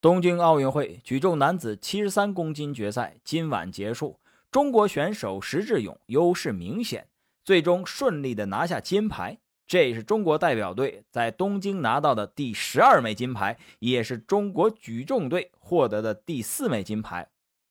东京奥运会举重男子七十三公斤决赛今晚结束中国选手石智勇优势明显最终顺利的拿下金牌。这也是中国代表队在东京拿到的第十二枚金牌也是中国举重队获得的第四枚金牌。